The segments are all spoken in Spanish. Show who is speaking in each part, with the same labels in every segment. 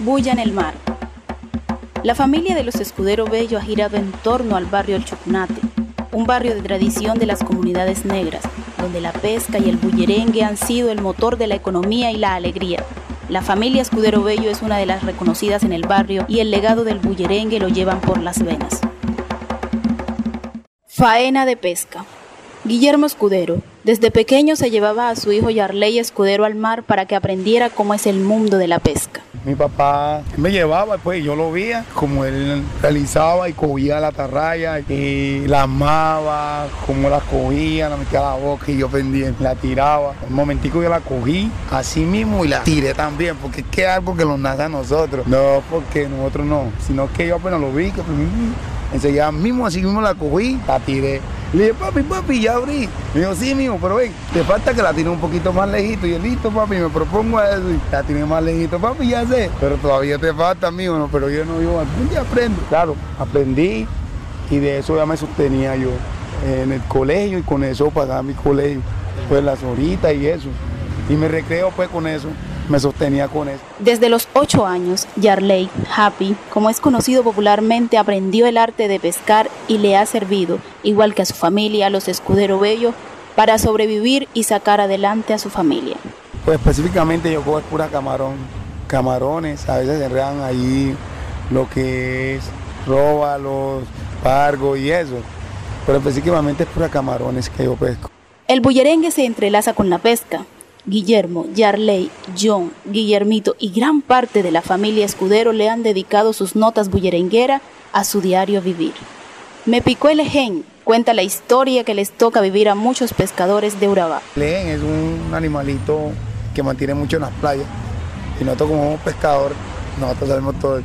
Speaker 1: Bulla en el mar. La familia de los Escudero Bello ha girado en torno al barrio El Choconate, un barrio de tradición de las comunidades negras, donde la pesca y el bullerengue han sido el motor de la economía y la alegría. La familia Escudero Bello es una de las reconocidas en el barrio y el legado del bullerengue lo llevan por las venas. Faena de pesca. Guillermo Escudero, desde pequeño se llevaba a su hijo Yarley Escudero al mar para que aprendiera cómo es el mundo de la pesca.
Speaker 2: Mi papá me llevaba, pues yo lo veía como él realizaba y cogía la tarraya y la amaba, como la cogía, la metía a la boca y yo pendiente, la tiraba. Un momentico yo la cogí así mismo y la tiré también, porque es que es algo que nos nace a nosotros. No porque nosotros no, sino que yo apenas lo vi, que enseguida mismo así mismo la cogí, la tiré. Le dije, papi, papi, ya abrí. Me dijo, sí, mijo, pero ven, te falta que la tire un poquito más lejito. Y yo, listo, papi, me propongo a eso. Y la tiene más lejito, papi, ya sé. Pero todavía te falta, mijo, no, pero yo no, yo algún día aprendo. Claro, aprendí y de eso ya me sostenía yo en el colegio y con eso pagaba mi colegio. Pues las horitas y eso. Y me recreo pues con eso me sostenía con eso.
Speaker 1: Desde los ocho años, Yarley, Happy, como es conocido popularmente, aprendió el arte de pescar y le ha servido, igual que a su familia, a los Escudero Bello, para sobrevivir y sacar adelante a su familia.
Speaker 2: Pues específicamente yo cojo pura camarón, camarones, a veces se enredan ahí lo que es róbalos, pargo y eso, pero específicamente es pura camarones que yo pesco.
Speaker 1: El bullerengue se entrelaza con la pesca, Guillermo, Yarley, John, Guillermito y gran parte de la familia Escudero le han dedicado sus notas bullerenguera a su diario vivir. Me picó el ején, cuenta la historia que les toca vivir a muchos pescadores de Urabá.
Speaker 2: El ején es un animalito que mantiene mucho en las playas y nosotros como pescadores, nosotros sabemos todo.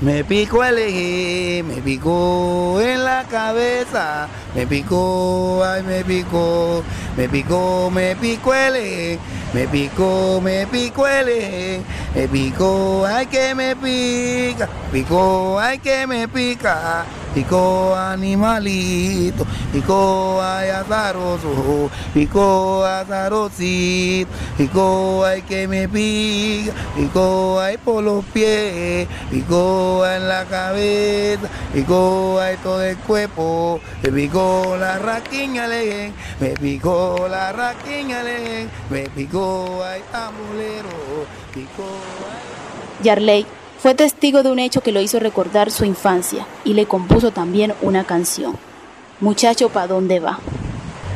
Speaker 2: Me picó el eje, me picó en la cabeza, me picó, ay me picó, me picó, me picó el eje, me picó, me picó el eje, me picó, ay que me pica, picó, ay que me pica, picó animalito, picó ay azaroso, picó azarosito, picó ay que me pica, picó ay por los pies, picó en la cabeza, picó ay todo el cuerpo, me picó la raquiña le, me picó la raquiña le, me picó ay tambolero, picó ay...
Speaker 1: Yarley fue testigo de un hecho que lo hizo recordar su infancia y le compuso también una canción. Muchacho, ¿pa' dónde va?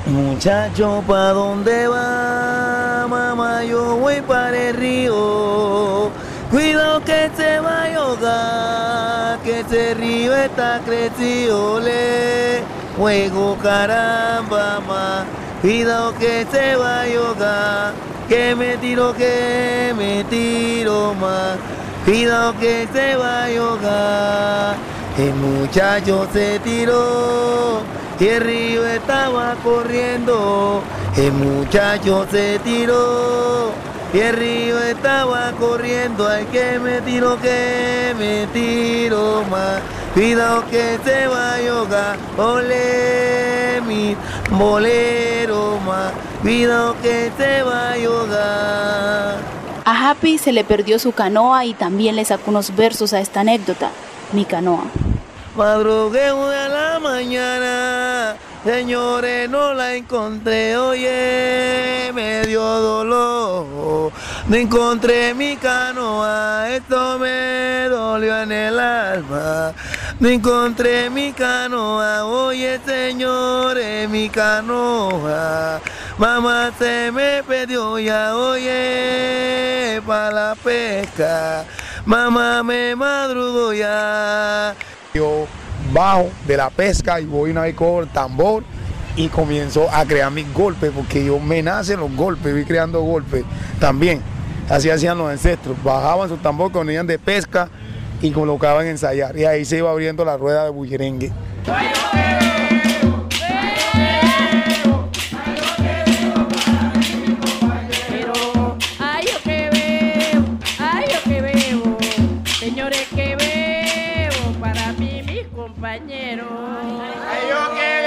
Speaker 2: Muchacho, ¿pa' dónde va? Mamá, yo voy para el río. Cuidado que se va a ahogar, que ese río está crecido. Le juego caramba, mamá. Cuidado que se va a ahogar, que me tiro, que me tiro más. Cuidado que se va a ahogar. El muchacho se tiró y el río estaba corriendo. El muchacho se tiró y el río estaba corriendo. Ay, que me tiro, que me tiro más. Cuidado que se va a ahogar. Ole mi bolero más. Cuidado que se va a ahogar.
Speaker 1: A Happy se le perdió su canoa y también le sacó unos versos a esta anécdota, mi canoa.
Speaker 2: Madrugué de la mañana, señores, no la encontré, oye, me dio dolor. No encontré mi canoa, esto me dolió en el alma. No encontré mi canoa, oye, señores, mi canoa. Mamá se me perdió ya, oye, para la pesca. Mamá me madrugó ya. Yo bajo de la pesca y voy una vez con el tambor y comienzo a crear mis golpes porque yo me nacen los golpes, voy creando golpes también. Así hacían los ancestros, bajaban su tambor cuando venían de pesca y colocaban ensayar y ahí se iba abriendo la rueda de bullerengue. Are you okay?